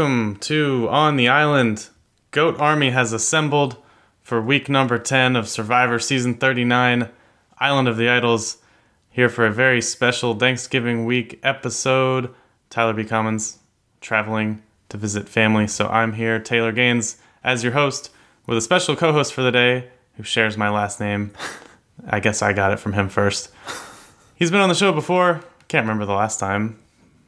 welcome to On the Island. Goat Army has assembled for week number 10 of Survivor Season 39, Island of the Idols, here for a very special Thanksgiving week episode. Tyler B. Commons traveling to visit family, so I'm here, Taylor Gaines, as your host, with a special co host for the day who shares my last name. I guess I got it from him first. He's been on the show before. Can't remember the last time.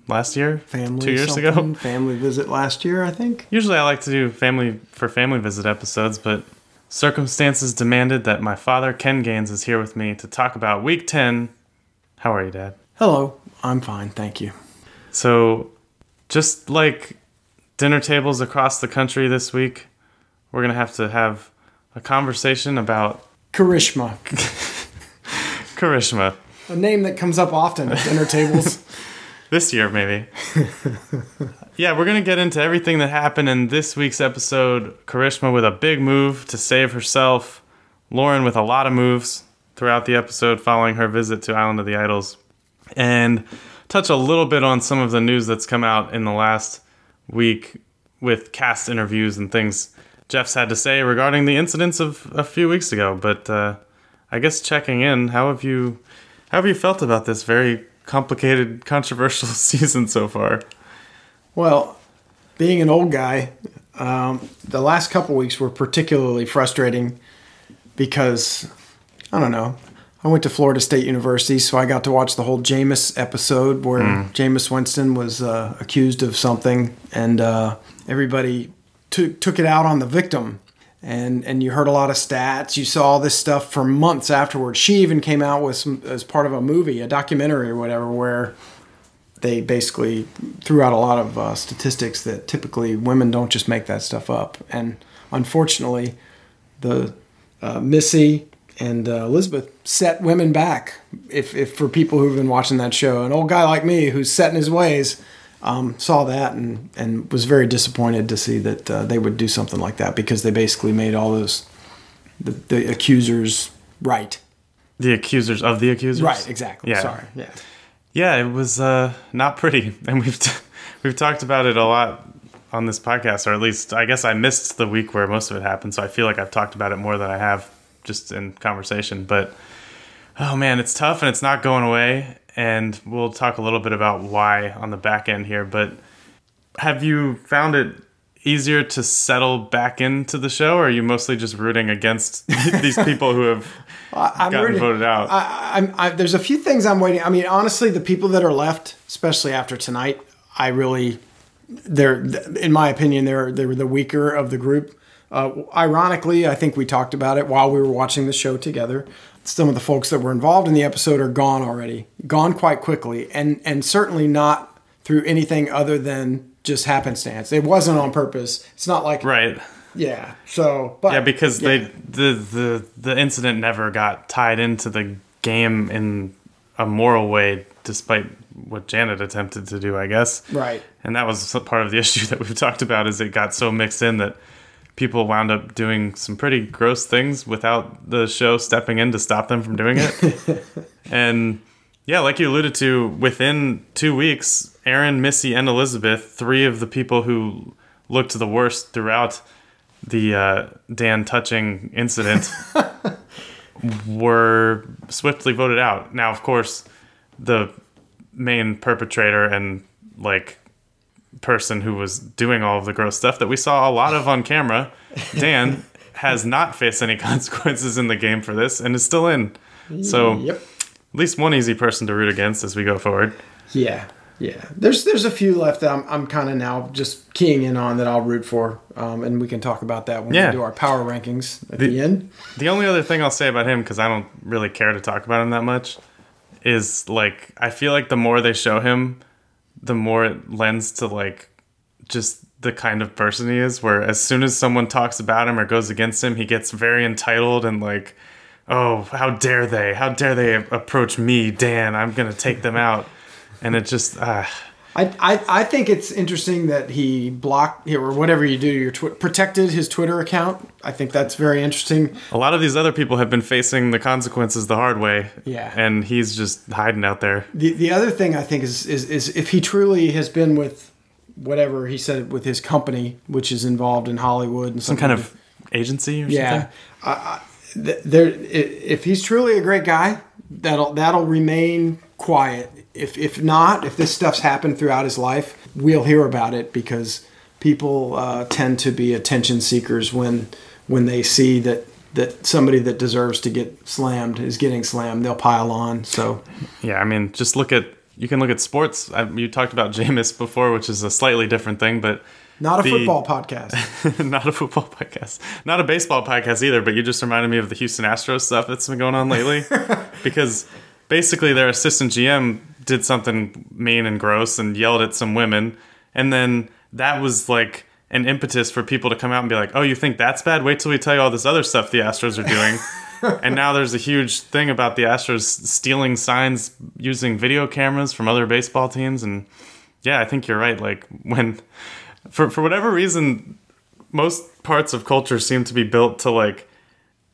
Last year? family Two years ago? family visit last year i think Usually I like to do family for family visit episodes, but circumstances demanded that my father, Ken Gaines, is here with me to talk about week 10. How are you, Dad? hello i'm fine thank you So, just like dinner tables across the country this week, we're going to have to have a conversation about karishma Karishma. a name that comes up often at dinner tables This year, maybe. yeah, we're going to get into everything that happened in this week's episode. Karishma with a big move to save herself. Lauren with a lot of moves throughout the episode following her visit to Island of the Idols. And touch a little bit on some of the news that's come out in the last week with cast interviews and things Jeff's had to say regarding the incidents of a few weeks ago. But uh, I guess checking in, how have you how have you felt about this very complicated, controversial season so far? well being an old guy um, the last couple weeks were particularly frustrating because i don't know i went to florida state university so i got to watch the whole Jameis episode where Jameis winston was uh, accused of something and uh, everybody took took it out on the victim and and you heard a lot of stats you saw all this stuff for months afterwards she even came out with some as part of a movie a documentary or whatever where they basically threw out a lot of uh, statistics that typically women don't just make that stuff up. And unfortunately, the uh, Missy and uh, Elizabeth set women back. If, if for people who've been watching that show, an old guy like me who's set in his ways um, saw that and, and was very disappointed to see that uh, they would do something like that because they basically made all those the, the accusers right. The accusers of the accusers. Right, exactly. Yeah. Sorry. Yeah. Yeah, it was uh, not pretty, and we've t- we've talked about it a lot on this podcast, or at least I guess I missed the week where most of it happened, so I feel like I've talked about it more than I have just in conversation. But oh man, it's tough and it's not going away, and we'll talk a little bit about why on the back end here. But have you found it? Easier to settle back into the show, or are you mostly just rooting against these people who have I'm gotten ready- voted out? I, I'm, I, there's a few things I'm waiting. I mean, honestly, the people that are left, especially after tonight, I really, they're, in my opinion, they're they're the weaker of the group. Uh, ironically, I think we talked about it while we were watching the show together. Some of the folks that were involved in the episode are gone already, gone quite quickly, and and certainly not through anything other than just happenstance. It wasn't on purpose. It's not like right. yeah. So, but Yeah, because yeah. they the the the incident never got tied into the game in a moral way, despite what Janet attempted to do, I guess. right. And that was part of the issue that we've talked about is it got so mixed in that people wound up doing some pretty gross things without the show stepping in to stop them from doing it. and yeah, like you alluded to, within two weeks, Aaron, Missy, and Elizabeth, three of the people who looked the worst throughout the uh, Dan touching incident, were swiftly voted out. Now, of course, the main perpetrator and like person who was doing all of the gross stuff that we saw a lot of on camera, Dan, has not faced any consequences in the game for this and is still in. So Yep. at least one easy person to root against as we go forward. Yeah, yeah. There's there's a few left that I'm I'm kind of now just keying in on that I'll root for, um, and we can talk about that when Yeah. we do our power rankings at the, end. The only other thing I'll say about him, because I don't really care to talk about him that much, is like I feel like the more they show him, the more it lends to like just the kind of person he is. Where as soon as someone talks about him or goes against him, he gets very entitled and like, oh, how dare they? How dare they approach me, Dan? I'm gonna take them out. And it just, ah, I, I, I think it's interesting that he blocked or whatever you do, your tw- protected his Twitter account. I think that's very interesting. a lot of these other people have been facing the consequences the hard way. Yeah. And he's just hiding out there. The the other thing I think is is, is if he truly has been with whatever he said with his company, which is involved in Hollywood and Some kind of agency or yeah. something. I, I, there, if he's truly a great guy, that'll that'll remain quiet. If if not, if this stuff's happened throughout his life, we'll hear about it because people uh, tend to be attention seekers when when they see that that somebody that deserves to get slammed is getting slammed. They'll pile on. So Yeah, I mean, just look at you can look at sports. I, you talked about Jameis before, which is a slightly different thing, but not a The- football podcast. not a football podcast, not a baseball podcast either. But you just reminded me of the Houston Astros stuff that's been going on lately, because basically their assistant GM did something mean and gross and yelled at some women, and then that was like an impetus for people to come out and be like, "Oh, you think that's bad? Wait till we tell you all this other stuff the Astros are doing." and now there's a huge thing about the Astros stealing signs using video cameras from other baseball teams, and yeah, I think you're right. Like when, for for whatever reason, most parts of culture seem to be built to like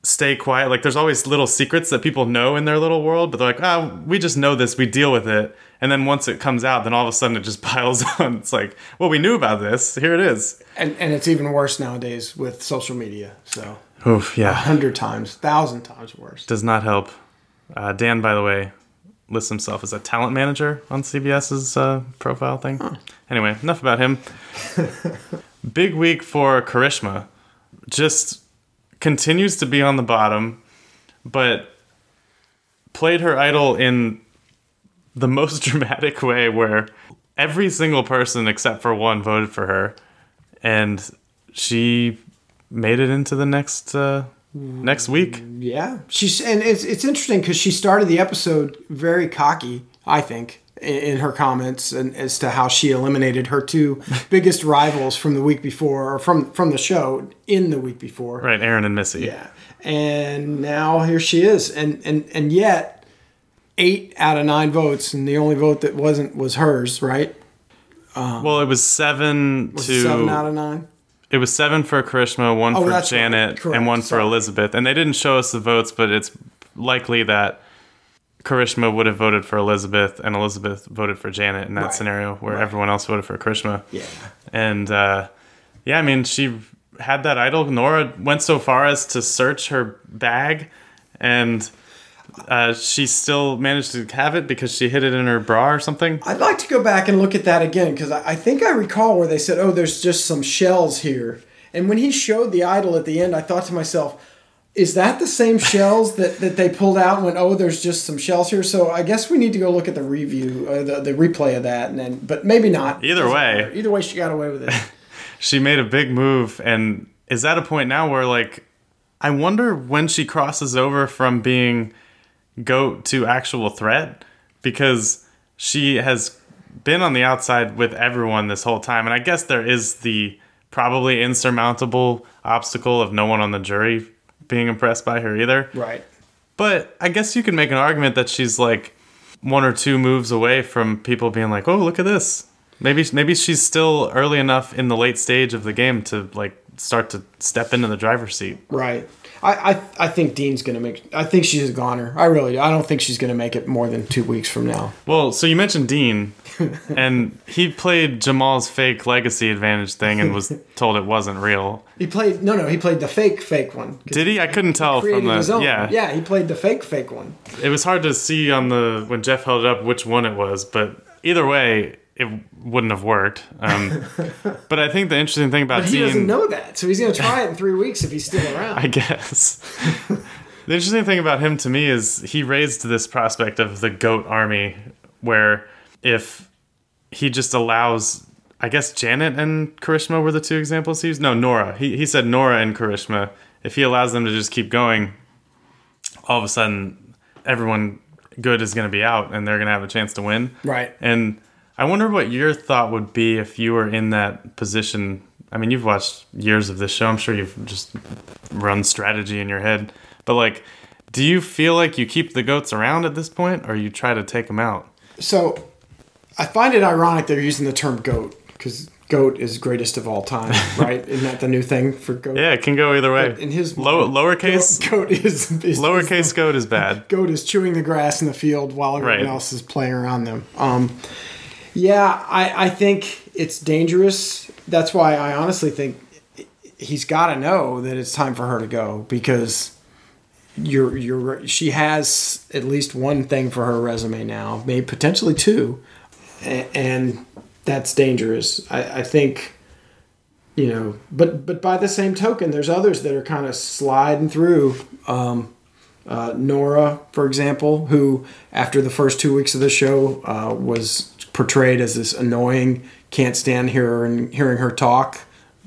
stay quiet. Like there's always little secrets that people know in their little world, but they're like, oh, we just know this, we deal with it. And then once it comes out, then all of a sudden it just piles on. It's like, well, we knew about this. Here it is. and and it's even worse nowadays with social media. So Oof, yeah. hundred times, thousand times worse. Does not help. Uh, Dan, by the way, lists himself as a talent manager on CBS's uh, profile thing. Anyway, enough about him. Big week for Karishma. Just continues to be on the bottom, but played her idol in the most dramatic way where every single person except for one voted for her and she made it into the next uh, next week. Yeah, she's and it's it's interesting because she started the episode very cocky. I think in, in her comments and as to how she eliminated her two biggest rivals from the week before or from from the show in the week before. Right, Aaron and Missy. Yeah, and now here she is, and and and yet eight out of nine votes, and the only vote that wasn't was hers. Right, um, Well, it was seven was to seven out of nine. it was seven for Karishma, one Oh, for that's right. Janet, and one for Elizabeth. And they didn't show us the votes, but it's likely that Karishma would have voted for Elizabeth, and Elizabeth voted for Janet in that Right. scenario, where Right. everyone else voted for Karishma. Yeah. And uh, yeah, I mean, she had that idol. Noura went so far as to search her bag, and uh, she still managed to have it because she hid it in her bra or something. I'd like to go back and look at that again because I, I think I recall where they said, "Oh, there's just some shells here." And when he showed the idol at the end, I thought to myself, "Is that the same shells that, that they pulled out and went, oh, there's just some shells here?" So I guess we need to go look at the review, uh, the the replay of that, and then, but maybe not. Either way. either way, she got away with it. she made a big move and is at a point now where like I wonder when she crosses over from being goat to actual threat because she has been on the outside with everyone this whole time and I guess there is the probably insurmountable obstacle of no one on the jury being impressed by her either. right. But I guess you can make an argument that she's like one or two moves away from people being like, "Oh, look at this." Maybe maybe she's still early enough in the late stage of the game to like start to step into the driver's seat. Right. I, I, I think Dean's gonna make. I think she's a goner. I really. do. I don't think she's gonna make it more than two weeks from now. Well, so you mentioned Dean, and he played Jamal's fake legacy advantage thing and was told it wasn't real. He played no, no. He played the fake, fake one. Did he? I couldn't tell from his the own. yeah. yeah, he played the fake, fake one. It was hard to see on the when Jeff held it up which one it was, but either way, it wouldn't have worked. Um, but I think the interesting thing about He Dean, doesn't know that, so he's gonna try it in three weeks if he's still around. I guess. the interesting thing about him to me is he raised this prospect of the goat army, where if he just allows, I guess Janet and Karishma were the two examples he used. No, Noura. He he said Noura and Karishma. If he allows them to just keep going, all of a sudden everyone good is going to be out and they're going to have a chance to win. right. And I wonder what your thought would be if you were in that position. I mean, you've watched years of this show. I'm sure you've just run strategy in your head. But like, do you feel like you keep the goats around at this point, or you try to take them out? So, I find it ironic they're using the term goat because goat is greatest of all time, right? Isn't that the new thing for goat? Yeah, it can go either way. In his Low, lowercase goat, goat is, is lowercase goat is bad. goat is chewing the grass in the field while everyone Right. else is playing around them. Um, Yeah, I, I think it's dangerous. That's why I honestly think he's got to know that it's time for her to go because you're you're she has at least one thing for her resume now, maybe potentially two, and, that's dangerous. I, I think you know, but but by the same token, there's others that are kind of sliding through. Um, uh, Noura, for example, who after the first two weeks of the show uh, was portrayed as this annoying, can't stand hearing hearing her talk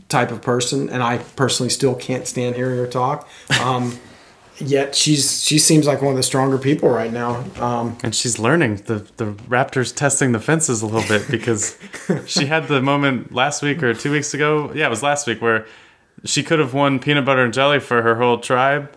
type of person, and I personally still can't stand hearing her talk. Um, yet she's she seems like one of the stronger people right now. Um, and she's learning the the Raptors testing the fences a little bit because she had the moment last week or two weeks ago. Yeah, it was last week where she could have won peanut butter and jelly for her whole tribe.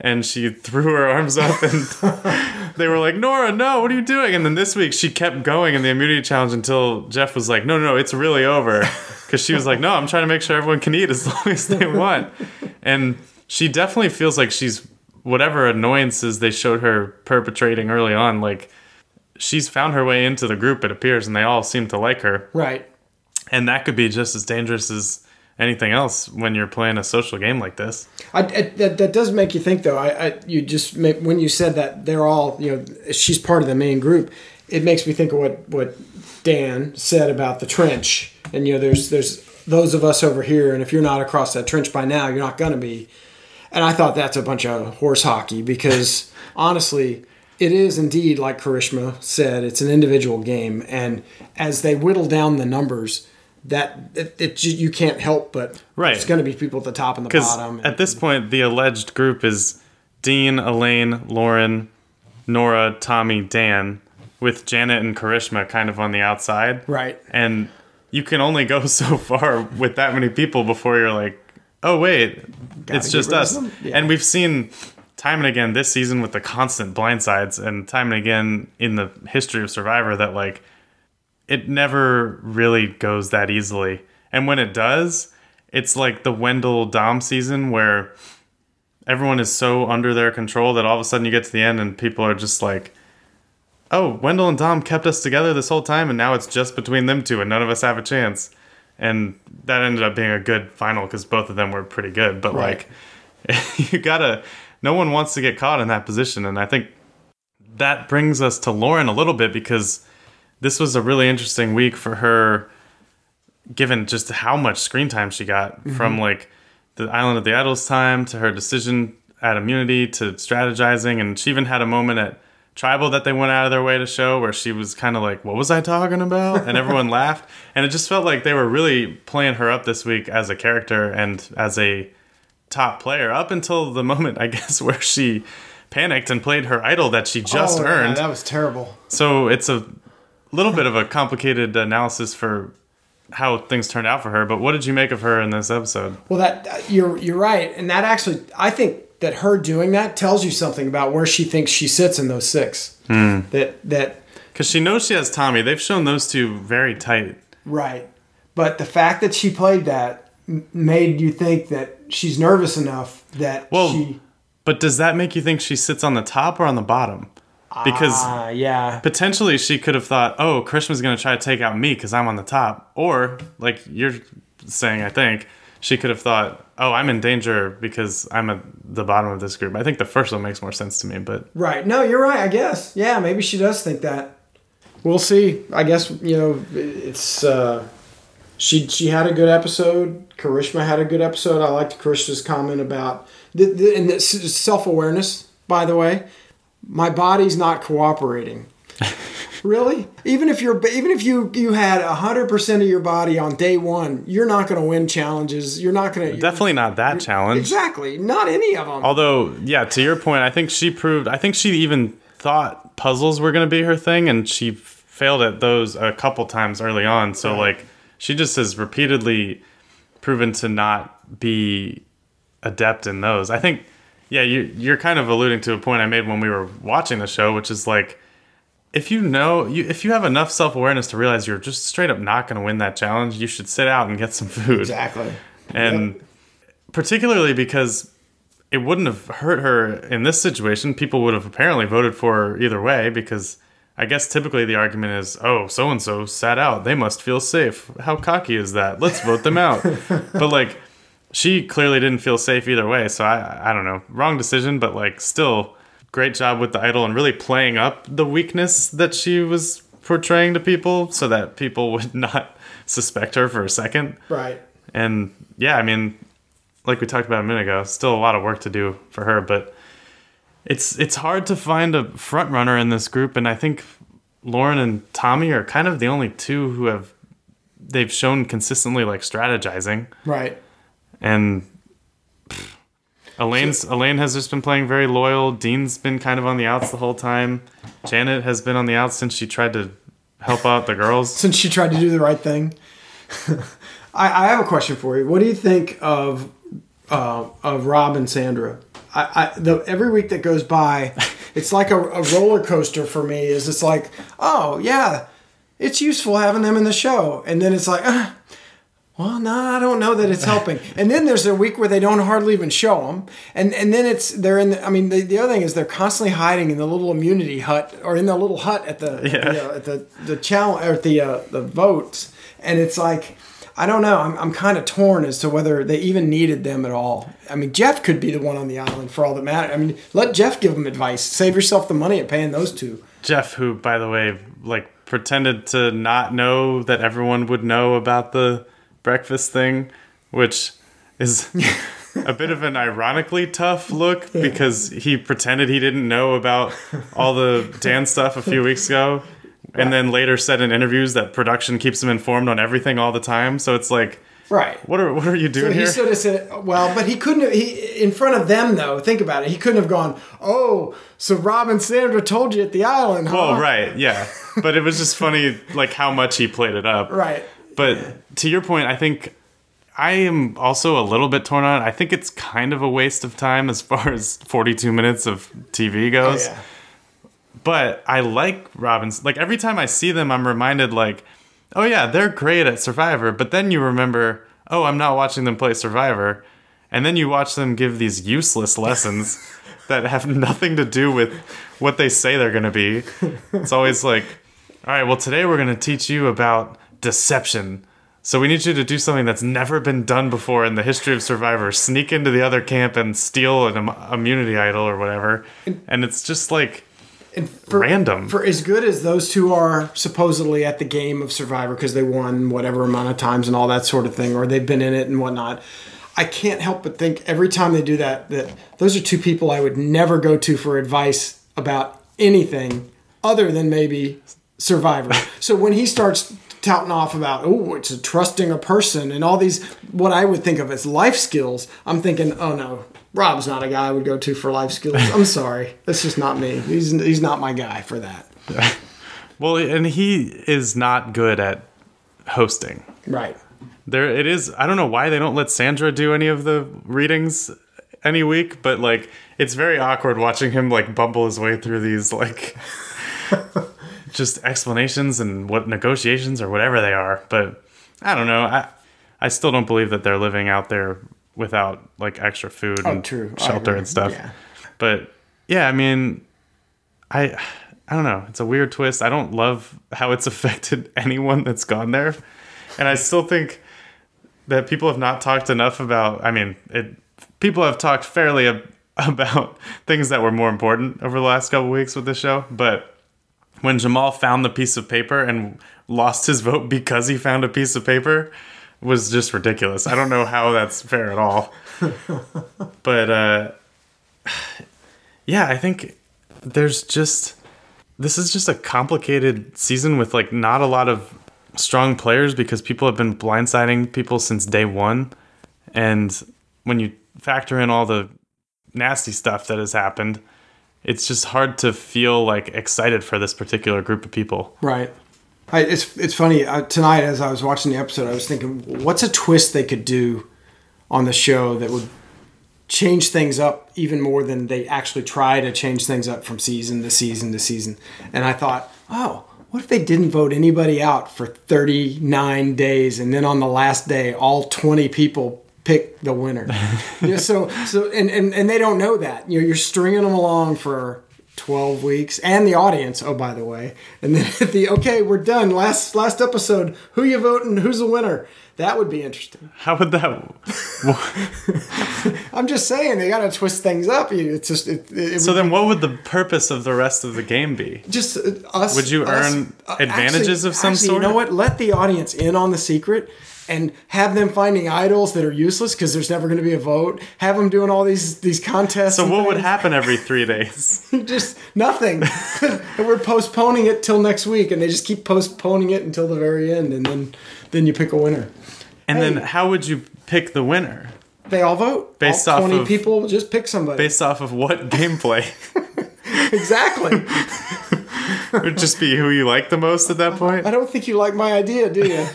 And she threw her arms up, and they were like, noura no! What are you doing?" And then this week, she kept going in the immunity challenge until Jeff was like, "No, no, no it's really over," because she was like, "No, I'm trying to make sure everyone can eat as long as they want." And she definitely feels like she's whatever annoyances they showed her perpetrating early on, like she's found her way into the group, it appears, and they all seem to like her. Right. And that could be just as dangerous as anything else when you're playing a social game like this. I, I, that, that does make you think, though. I, I you just make, when you said that they're all you know she's part of the main group, it makes me think of what what Dan said about the trench. And you know, there's there's those of us over here, and if you're not across that trench by now, you're not going to be. And I thought that's a bunch of horse hockey because honestly, it is indeed like Karishma said, it's an individual game, and as they whittle down the numbers, that it, it you can't help but right. It's going to be people at the top and the bottom. At this point, the alleged group is Dean, Elaine, Lauren, Noura, Tommy, Dan, with Janet and Karishma kind of on the outside. Right. And you can only go so far with that many people before you're like, oh wait, Gotta it's just us. Yeah. And we've seen time and again this season with the constant blindsides, and time and again in the history of Survivor that like it never really goes that easily. And when it does, it's like the Wendell Dom season where everyone is so under their control that all of a sudden you get to the end and people are just like, oh, Wendell and Dom kept us together this whole time, and now it's just between them two, and none of us have a chance and that ended up being a good final because both of them were pretty good. But right. like, you gotta, no one wants to get caught in that position, and I think that brings us to Lauren a little bit because this was a really interesting week for her, given just how much screen time she got mm-hmm. from like the Island of the Idols time to her decision at immunity to strategizing, and she even had a moment at tribal that they went out of their way to show where she was kind of like what was i talking about? And everyone laughed. And it just felt like they were really playing her up this week as a character and as a top player up until the moment i guess where she panicked and played her idol that she just oh, earned. yeah, that was terrible. So it's a little bit of a complicated analysis for how things turned out for her but what did you make of her in this episode well that you're you're right and that actually i think that her doing that tells you something about where she thinks she sits in those six. Hmm. That that because she knows she has Tommy. They've shown those two very tight. Right, but the fact that she played that made you think that she's nervous enough that well, she. But does that make you think she sits on the top or on the bottom? Because uh, yeah, potentially she could have thought, "Oh, Christian's going to try to take out me because I'm on the top," or like you're saying, I think she could have thought, "Oh, I'm in danger because I'm at the bottom of this group." I think the first one makes more sense to me, but right. No, you're right. I guess. Yeah, maybe she does think that. We'll see. I guess you know it's. Uh, she she had a good episode. Karishma had a good episode. I liked Karishma's comment about the, the and self awareness. By the way, my body's not cooperating. Really? Even if you're even if you you had hundred percent of your body on day one, you're not going to win challenges. You're not going to definitely not that challenge. Exactly, not any of them. Although, yeah, to your point, I think she proved. I think she even thought puzzles were going to be her thing, and she failed at those a couple times early on. So right. like, she just has repeatedly proven to not be adept in those. I think, yeah, you you're kind of alluding to a point I made when we were watching the show, which is like if you know you if you have enough self-awareness to realize you're just straight up not going to win that challenge you should sit out and get some food exactly and yep. particularly because it wouldn't have hurt her in this situation people would have apparently voted for her either way because I guess typically the argument is, oh, so and so sat out. They must feel safe. How cocky is that? Let's vote them out. but like, she clearly didn't feel safe either way. So I, I don't know. Wrong decision, but like, still, great job with the idol and really playing up the weakness that she was portraying to people so that people would not suspect her for a second. Right. And yeah, I mean, like we talked about a minute ago, still a lot of work to do for her, but it's it's hard to find a front runner in this group, and I think Lauren and Tommy are kind of the only two who have they've shown consistently like strategizing, Right. And pff, Elaine's Elaine has just been playing very loyal. Dean's been kind of on the outs the whole time. Janet has been on the outs since she tried to help out the girls. Since she tried to do the right thing. I, I have a question for you. What do you think of uh, of Rob and Sandra? I, I the, every week that goes by, it's like a, a roller coaster for me. Is it's like, oh yeah, it's useful having them in the show, and then it's like, ah, well, no, I don't know that it's helping. and then there's a week where they don't hardly even show them, and and then it's they're in. The, I mean, the, the other thing is they're constantly hiding in the little immunity hut or in the little hut at the Yeah. the, uh, at the the challenge or at the uh, the votes, and it's like. I don't know. I'm, I'm kind of torn as to whether they even needed them at all. I mean, Jeff could be the one on the island for all that matter. I mean, let Jeff give them advice. Save yourself the money of paying those two. Jeff, who by the way, like pretended to not know that everyone would know about the breakfast thing, which is a bit of an ironically tough look because he pretended he didn't know about all the Dan stuff a few weeks ago. And then later said in interviews that production keeps him informed on everything all the time. So it's like, Right. what are what are you doing So he here? sort of said, well, but he couldn't have, he, in front of them though, think about it. He couldn't have gone, oh, so Rob and Sandra told you at the island, huh? Oh, right, yeah. But it was just funny, like how much he played it up. Right. But to your point, I think I am also a little bit torn on it. I think it's kind of a waste of time as far as 42 minutes of TV Oh, goes. yeah. But I like Robin's. Like every time I see them, I'm reminded, like, oh yeah, they're great at Survivor. But then you remember, oh, I'm not watching them play Survivor. And then you watch them give these useless lessons that have nothing to do with what they say they're going to be. It's always like, all right, well, today we're going to teach you about deception. So we need you to do something that's never been done before in the history of Survivor. Sneak into the other camp and steal an Im- immunity idol or whatever. And it's just like And for, random. For as good as those two are supposedly at the game of Survivor because they won whatever amount of times and all that sort of thing, or they've been in it and whatnot, I can't help but think every time they do that that those are two people I would never go to for advice about anything other than maybe Survivor. so when he starts touting off about oh it's a trusting a person and all these what I would think of as life skills, I'm thinking oh no. Rob's not a guy I would go to for life skills. I'm sorry. That's just not me. He's, he's not my guy for that. Well, and he is not good at hosting. Right. There it is. I don't know why they don't let Sandra do any of the readings any week, but like it's very awkward watching him like bumble his way through these like just explanations and what negotiations or whatever they are. But I don't know. I I still don't believe that they're living out there without like extra food oh, and Oh, true. Shelter and stuff. Yeah. But yeah, I mean, I I don't know. It's a weird twist. I don't love how it's affected anyone that's gone there, and I still think that people have not talked enough about. I mean, it. People have talked fairly ab- about things that were more important over the last couple weeks with the show, but when Jamal found the piece of paper and lost his vote because he found a piece of paper was just ridiculous. I don't know how that's fair at all. but uh yeah, I think there's just this is just a complicated season with like not a lot of strong players because people have been blindsiding people since day 1 and when you factor in all the nasty stuff that has happened it's just hard to feel like excited for this particular group of people. Right. I, it's it's funny uh, tonight as I was watching the episode, I was thinking, what's a twist they could do on the show that would change things up even more than they actually try to change things up from season to season to season. And I thought, oh, what if they didn't vote anybody out for 39 days, and then on the last day, all 20 people pick the winner? you know, so so and, and and they don't know that. You know, you're stringing them along for 12 weeks and the audience oh by the way and then the okay we're done last last episode who you voting who's the winner that would be interesting How would that? i'm just saying they gotta twist things up it's just it, it so then, what would the purpose of the rest of the game be? just uh, us Would you us- earn uh, advantages actually- of some actually, sort? you know what let the audience in on the secret and have them finding idols that are useless because there's never going to be a vote have them doing all these these contests So what would happen every three days? just nothing. and we're postponing it till next week, and they just keep postponing it until the very end, and then then you pick a winner. And Hey. then how would you pick the winner? They all vote. Based all off twenty of- people, just pick somebody. Based off of what gameplay? exactly. It would just be who you like the most at that point. I don't think you like my idea, do you?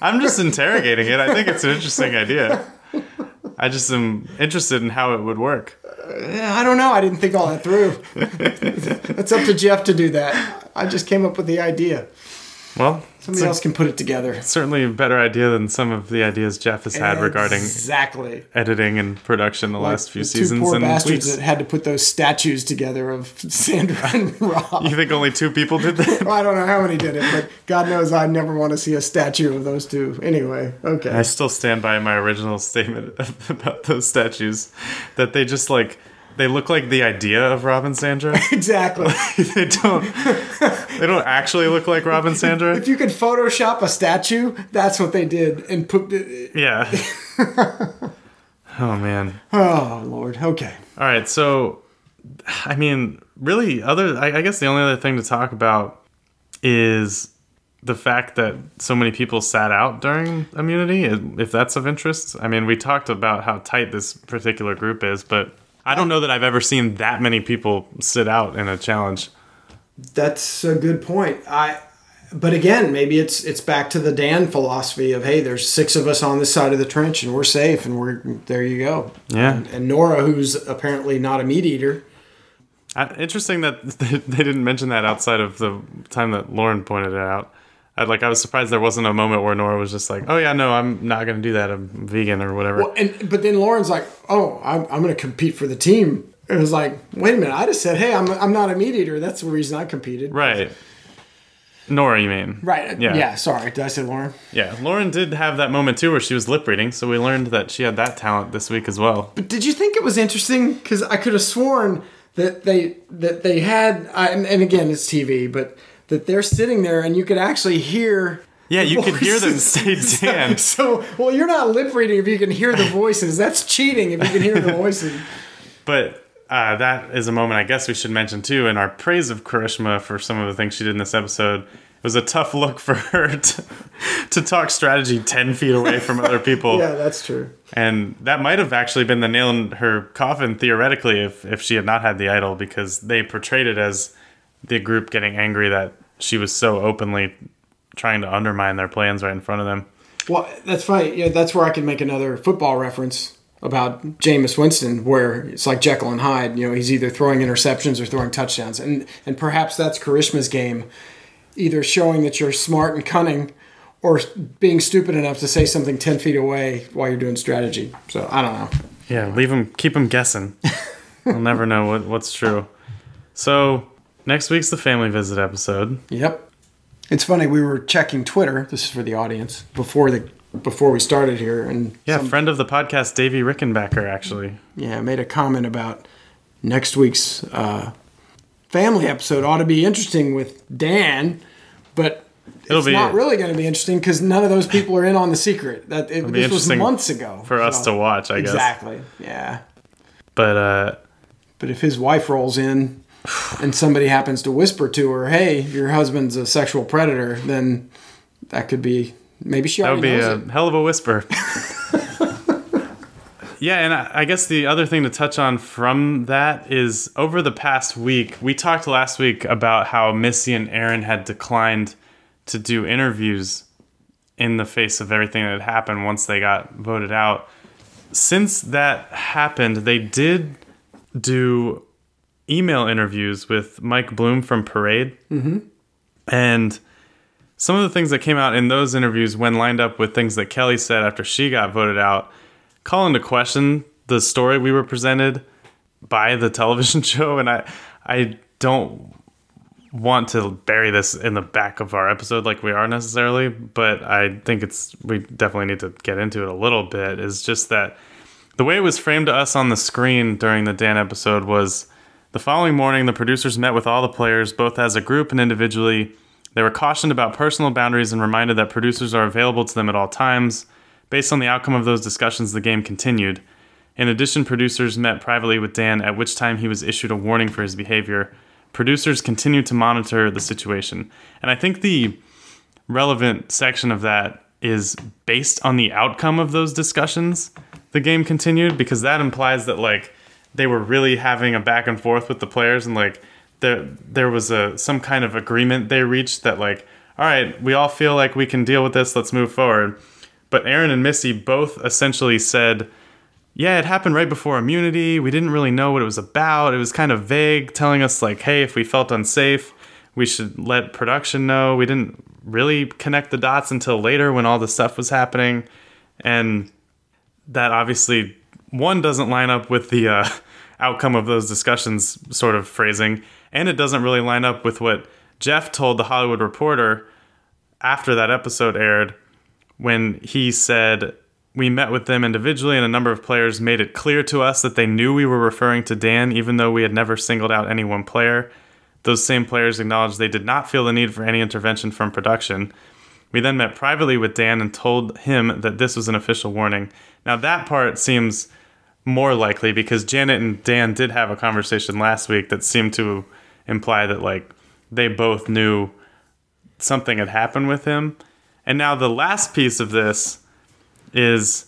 I'm just interrogating it. I think it's an interesting idea. I just am interested in how it would work. I don't know. I didn't think all that through. it's up to Jeff to do that. I just came up with the idea. Well, Somebody else can put it together. certainly a better idea than some of the ideas Jeff has had regarding exactly editing and production the last few the seasons two poor and bastards weeks. that had to put those statues together of Sandra and Rob. You think only two people did that? Well, I don't know how many did it, but God knows I never want to see a statue of those two. Anyway, okay. I still stand by my original statement about those statues that they just like they look like the idea of Rob and Sandra. exactly. they don't they don't actually look like Rob and Sandra. If you could Photoshop a statue, that's what they did, and put. Yeah. oh man. Oh Lord. Okay. All right, so I mean, really, other I, I guess the only other thing to talk about is the fact that so many people sat out during immunity. If that's of interest, I mean, we talked about how tight this particular group is, but I don't know that I've ever seen that many people sit out in a challenge. That's a good point. I. But again, maybe it's it's back to the Dan philosophy of hey, there's six of us on this side of the trench and we're safe and we're there. You go. Yeah. And, and Noura, who's apparently not a meat eater, I, interesting that they didn't mention that outside of the time that Lauren pointed it out. I, like I was surprised there wasn't a moment where Noura was just like, "Oh yeah, no, I'm not going to do that. I'm vegan or whatever." Well, and but then Lauren's like, "Oh, I'm, I'm going to compete for the team." It was like, wait a minute. I just said, "Hey, I'm I'm not a meat eater." That's the reason I competed. Right. Noura, you mean? Right. Yeah. Yeah. Sorry. Did I say Lauren? Yeah. Lauren did have that moment too where she was lip reading, so we learned that she had that talent this week as well. But did you think it was interesting? Because I could have sworn that they that they had, I- and, and again, it's TV, but that they're sitting there and you could actually hear. Yeah, you could hear them say Dan. So, well, you're not lip reading if you can hear the voices. That's cheating if you can hear the voices. But uh, that is a moment I guess we should mention too in our praise of Karishma for some of the things she did in this episode. It was a tough look for her to, to talk strategy 10 feet away from other people. Yeah, that's true. And that might have actually been the nail in her coffin, theoretically, if, if she had not had the idol, because they portrayed it as the group getting angry that she was so openly trying to undermine their plans right in front of them. Well, that's funny. Yeah, that's where I can make another football reference about Jameis Winston, where it's like Jekyll and Hyde. You know, he's either throwing interceptions or throwing touchdowns, and and perhaps that's Karishma's game, either showing that you're smart and cunning, or being stupid enough to say something ten feet away while you're doing strategy. So I don't know. Yeah, leave them, keep them guessing. we'll never know what, what's true. So, next week's the family visit episode. Yep. It's funny. We were checking Twitter. This is for the audience before the before we started here, and Yeah, some- friend of the podcast, Davey Rickenbacker, actually. yeah, made a comment about next week's uh, family episode ought to be interesting with Dan, but It'll it's not really going to be interesting because none of those people are in on the secret. That it, this was months ago for us to watch, I guess. Exactly. Yeah, But uh, but if his wife rolls in and somebody happens to whisper to her, "Hey, your husband's a sexual predator," then that could be maybe she that would be a it. hell of a whisper. yeah, and I, I guess the other thing to touch on from that is over the past week, we talked last week about how Missy and Aaron had declined to do interviews in the face of everything that had happened once they got voted out. Since that happened, they did do email interviews with Mike Bloom from Parade. Mm-hmm. And some of the things that came out in those interviews, when lined up with things that Kelly said after she got voted out, call into question the story we were presented by the television show. And I, I don't want to bury this in the back of our episode like we are necessarily, but I think it's we definitely need to get into it a little bit. Is just that the way it was framed to us on the screen during the Dan episode was the following morning the producers met with all the players both as a group and individually. They were cautioned about personal boundaries and reminded that producers are available to them at all times. Based on the outcome of those discussions, the game continued. In addition, producers met privately with Dan, at which time he was issued a warning for his behavior. Producers continued to monitor the situation. And I think the relevant section of that is based on the outcome of those discussions, the game continued, because that implies that, like, they were really having a back and forth with the players and, like, there, there was a some kind of agreement they reached that like all right we all feel like we can deal with this let's move forward but aaron and missy both essentially said yeah, it happened right before immunity. We didn't really know what it was about. It was kind of vague, telling us, like, hey, if we felt unsafe, we should let production know. We didn't really connect the dots until later when all the stuff was happening. And that obviously, one, doesn't line up with the uh, outcome of those discussions sort of phrasing. And it doesn't really line up with what Jeff told the Hollywood Reporter after that episode aired when he said, we met with them individually, and a number of players made it clear to us that they knew we were referring to Dan, even though we had never singled out any one player. Those same players acknowledged they did not feel the need for any intervention from production. We then met privately with Dan and told him that this was an official warning. Now, that part seems more likely because Janet and Dan did have a conversation last week that seemed to imply that, like, they both knew something had happened with him. And now, the last piece of this is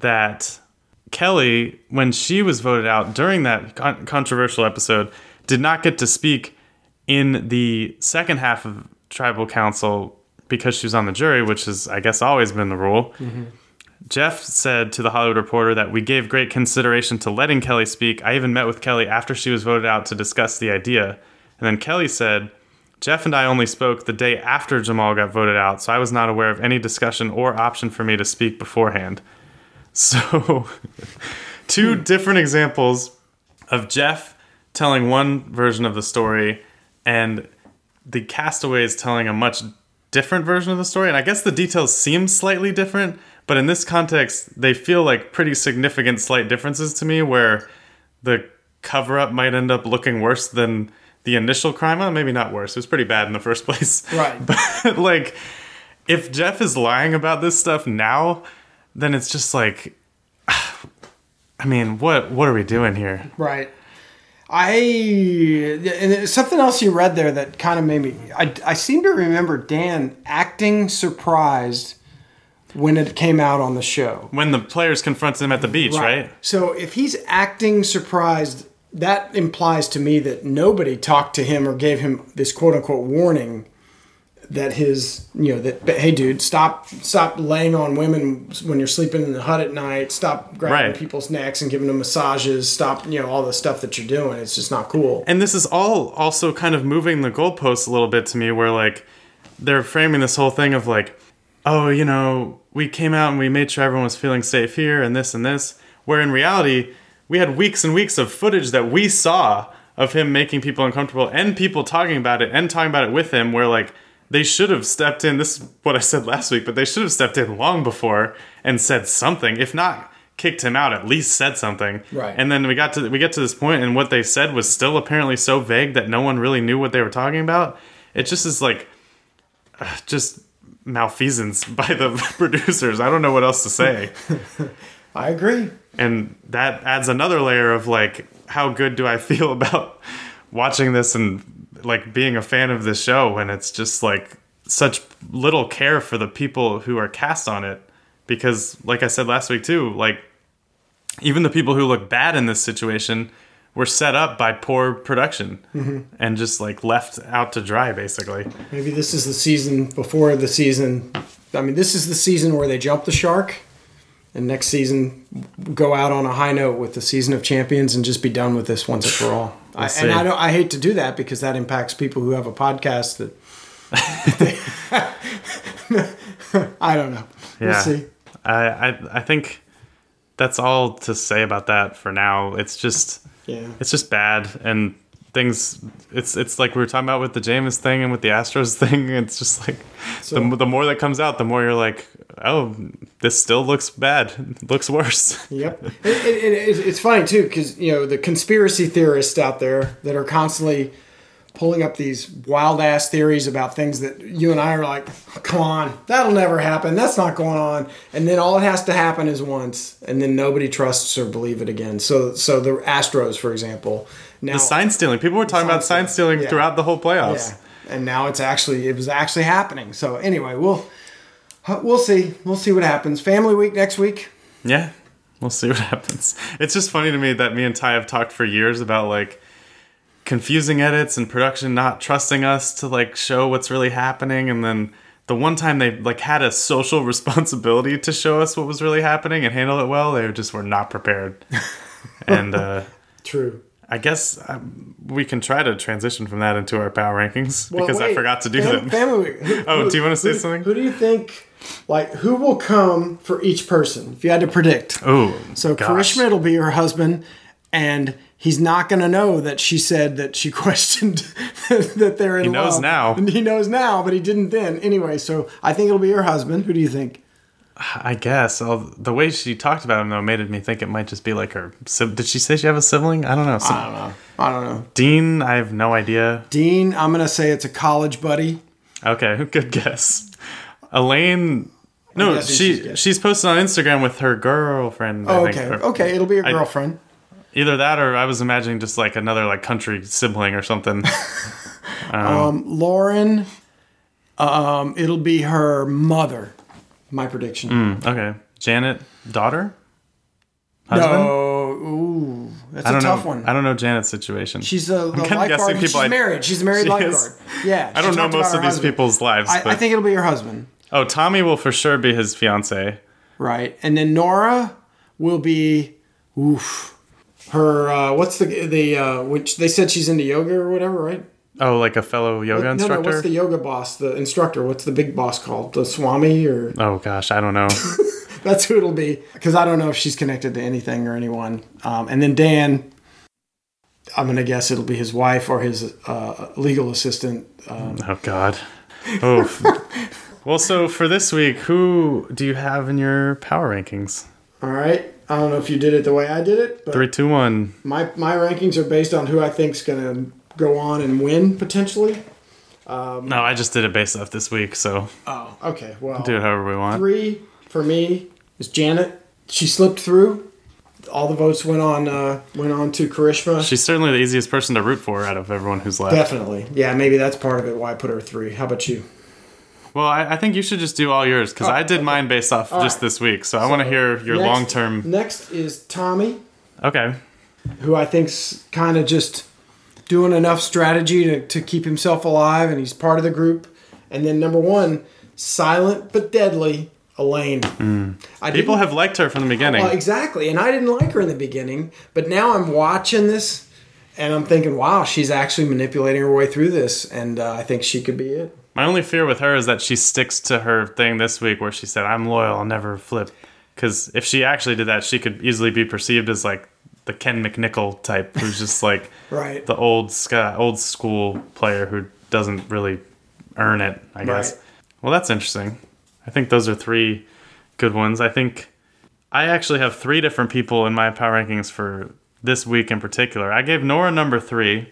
that Kelly, when she was voted out during that con- controversial episode, did not get to speak in the second half of tribal council because she was on the jury, which has, I guess, always been the rule. Mm-hmm. Jeff said to the Hollywood Reporter that we gave great consideration to letting Kelly speak. I even met with Kelly after she was voted out to discuss the idea. And then Kelly said, Jeff and I only spoke the day after Jamal got voted out, so I was not aware of any discussion or option for me to speak beforehand. So, two hmm. different examples of Jeff telling one version of the story and the castaways telling a much different version of the story. And I guess the details seem slightly different, but in this context, they feel like pretty significant slight differences to me where the cover up might end up looking worse than the initial crime. Well, maybe not worse. It was pretty bad in the first place. Right. But like, if Jeff is lying about this stuff now, then it's just like, I mean, what what are we doing here? Right. I and something else you read there that kind of made me. I I seem to remember Dan acting surprised when it came out on the show. When the players confronted him at the beach, right? So if he's acting surprised that implies to me that nobody talked to him or gave him this quote unquote warning that his you know that hey dude stop stop laying on women when you're sleeping in the hut at night stop grabbing Right. people's necks and giving them massages stop you know all the stuff that you're doing it's just not cool And this is all also kind of moving the goalposts a little bit to me, where like they're framing this whole thing of like, oh, you know, we came out and we made sure everyone was feeling safe here and this and this. Where in reality, we had weeks and weeks of footage that we saw of him making people uncomfortable and people talking about it and talking about it with him, where like they should have stepped in. This is what I said last week, but they should have stepped in long before and said something. If not, kicked him out, at least said something. Right. And then we got to we get to this point, and what they said was still apparently so vague that no one really knew what they were talking about. It just is like, uh, just malfeasance by the producers. I don't know what else to say. i agree and that adds another layer of like, how good do I feel about watching this and like being a fan of this show when it's just like such little care for the people who are cast on it because like I said last week too, like even the people who look bad in this situation were set up by poor production mm-hmm. and just like left out to dry basically. maybe this is the season before the season i mean this is the season where they jump the shark and next season go out on a high note with the season of champions and just be done with this once and for all. I, and I don't. I hate to do that because that impacts people who have a podcast that. I don't know. We'll Yeah. see. I, I I think that's all to say about that for now. It's just Yeah. it's just bad and things it's it's like we were talking about with the Jameis thing and with the Astros thing. It's just like So- the, the more that comes out, the more you're like, oh, this still looks bad. It looks worse. Yep. it, it, it, it's funny too because you know the conspiracy theorists out there that are constantly pulling up these wild ass theories about things that you and I are like, come on, that'll never happen. That's not going on. And then all it has to happen is once, and then nobody trusts or believe it again. So, so the Astros, for example, now The sign stealing. People were talking sign about sign stealing, stealing yeah. throughout the whole playoffs. yeah, and now it's actually it was actually happening. So anyway, we'll we'll see we'll see what happens. Family week next week. Yeah, we'll see what happens. It's just funny to me that me and Ty have talked for years about like confusing edits and production not trusting us to like show what's really happening and then the one time they like had a social responsibility to show us what was really happening and handle it well they just were not prepared and uh True. i guess um, we can try to transition from that into our power rankings Well, because i forgot to do fam- them Family. Who- Oh, who- do you wanna say who- something? Who do you think? Like, who will come for each person? If you had to predict. oh So gosh. Karishma will be her husband, and he's not going to know that she said that she questioned that they're in love. He knows now. And he knows now, but he didn't then. Anyway, so I think it'll be her husband. Who do you think? I guess the way she talked about him though made me think it might just be like her. sib- Did she say she have a sibling? I don't know. Some- I don't know. I don't know. Dean, I have no idea. Dean, I'm going to say it's a college buddy. Okay, good guess. Elaine, no, she she's she's posted on Instagram with her girlfriend. I Oh, okay. Okay, it'll be her I- girlfriend. Either that, or I was imagining just like another like country sibling or something. Um, Lauren, um, it'll be her mother. My prediction. Hmm, okay, Janet, daughter, husband. No, ooh, that's a tough know. one. I don't know Janet's situation. She's a, guessing lifeguard. She's I- married. She's a married She lifeguard. is? Yeah. I don't know most of these husband. people's lives. I, but, I think it'll be her husband, oh, Tommy will for sure be his fiance. right? And then Noura will be, oof, her. Uh, what's the the uh, which they said she's into yoga or whatever, right? Oh, like a fellow yoga no, no. instructor. What's the yoga boss? The instructor. What's the big boss called? The Swami or oh gosh, I don't know. that's who it'll be. Because I don't know if she's connected to anything or anyone. Um, and then Dan. I'm gonna guess it'll be his wife or his uh, legal assistant. Um, Oh God. Oh. well, so for this week, who do you have in your power rankings? all right. I don't know if you did it the way I did it, but Three, two, one. My my rankings are based on who I think's gonna go on and win potentially. No, I just did it based off this week, so Oh, okay. Well, do it however we want. three for me is Janet. She slipped through. All the votes went on uh, went on to Karishma. She's certainly the easiest person to root for out of everyone who's left. Definitely, yeah. Maybe that's part of it. Why I put her three? How about you? Well, I, I think you should just do all yours because I did mine based off just right. this week. So I want to hear your long term. Next is Tommy, Okay. who I think's kind of just doing enough strategy to, to keep himself alive, and he's part of the group. And then number one, silent but deadly, Elaine. I Hmm. People have liked her from the beginning. Well, exactly. And I didn't like her in the beginning, but now I'm watching this and I'm thinking, wow, she's actually manipulating her way through this, and uh, I think she could be it. My only fear with her is that she sticks to her thing this week where she said, I'm loyal, I'll never flip. Because if she actually did that, she could easily be perceived as like the Ken McNickle type, who's just like Right. the old sky, old school player who doesn't really earn it, I guess. Right. Well, that's interesting. I think those are three good ones. I think I actually have three different people in my power rankings for this week in particular. I gave Noura number three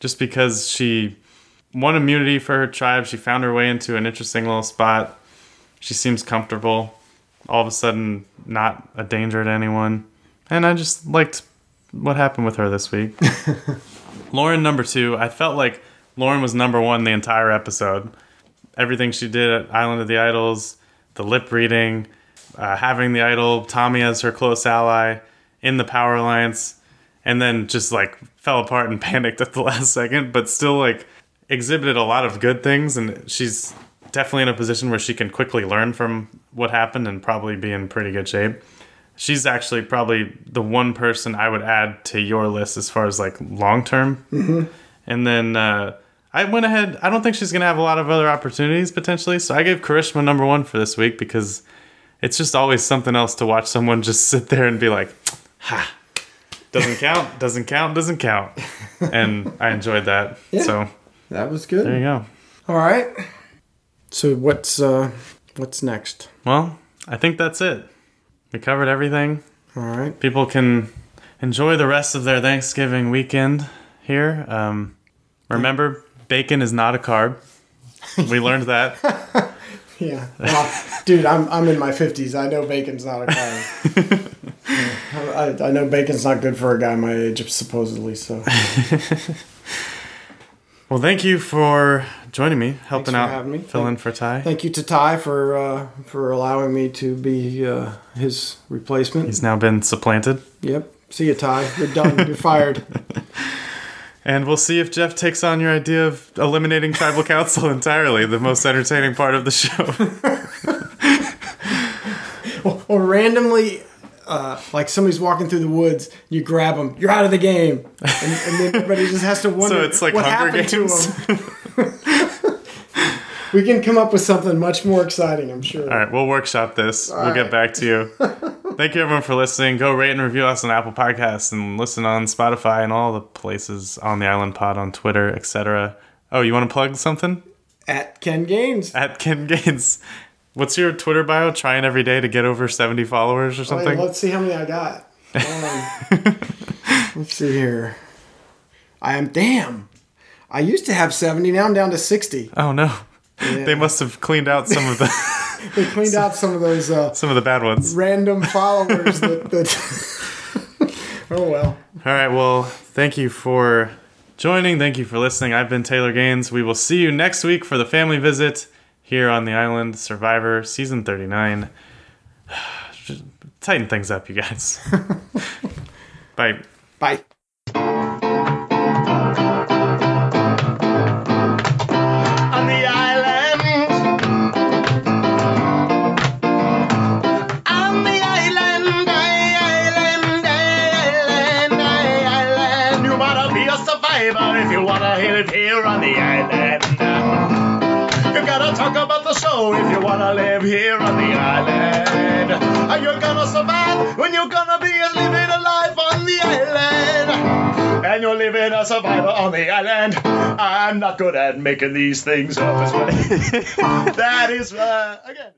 just because she won immunity for her tribe. She found her way into an interesting little spot. She seems comfortable. All of a sudden, not a danger to anyone. And I just liked what happened with her this week. Lauren, number two. I felt like Lauren was number one the entire episode. Everything she did at Island of the Idols, the lip reading, uh, having the idol, Tommy as her close ally in the Power Alliance, and then just like fell apart and panicked at the last second, but still like exhibited a lot of good things. And she's definitely in a position where she can quickly learn from what happened and probably be in pretty good shape. She's actually probably the one person I would add to your list as far as like long term. And then uh, I went ahead. I don't think she's gonna have a lot of other opportunities potentially. So I gave Karishma number one for this week because it's just always something else to watch someone just sit there and be like, "Ha, Doesn't count, doesn't count, doesn't count. And I enjoyed that. So That was good. there you go. All right. So what's uh what's next? Well, I think that's it. We covered everything. All right. People can enjoy the rest of their Thanksgiving weekend here. Um, remember, bacon is not a carb. We learned that. Yeah. Well, dude, I'm I'm in my fifties. I know bacon's not a carb. I, I know bacon's not good for a guy my age, supposedly. So Well, thank you for joining me, helping out, having me. fill in for Ty. thank you to Ty for uh, for allowing me to be uh, his replacement. He's now been supplanted. Yep. See you, Ty. You're done. You're fired. And we'll see if Jeff takes on your idea of eliminating tribal council entirely, the most entertaining part of the show. or randomly, uh, like somebody's walking through the woods, you grab them, you're out of the game, and, and then everybody just has to wonder so it's like what Hunger happened Games. to them. We can come up with something much more exciting, I'm sure. All right, we'll workshop this. we'll get back to you. Thank you everyone for listening. Go rate and review us on Apple Podcasts and listen on Spotify and all the places on the Island Pod on Twitter, etc. Oh, you want to plug something? At Ken Gaines. At Ken Gaines. What's your Twitter bio? Trying every day to get over 70 followers or Wait, something? let's see how many I got. Um, let's see here. I am damn. I used to have 70, now I'm down to 60. oh no. Yeah. They must have cleaned out some of the They cleaned out some of those uh, some of the bad ones. random followers that. that oh, well. All right, well, thank you for joining. Thank you for listening. I've been Taylor Gaines. We will see you next week for the family visit here on the island Survivor season 39. Tighten things up, you guys. Bye. Bye. Talk about the show if you wanna live here on the island. Are you gonna survive when you're gonna be living a life on the island? And you're living a survivor on the island. I'm not good at making these things up as well. that is, uh, again.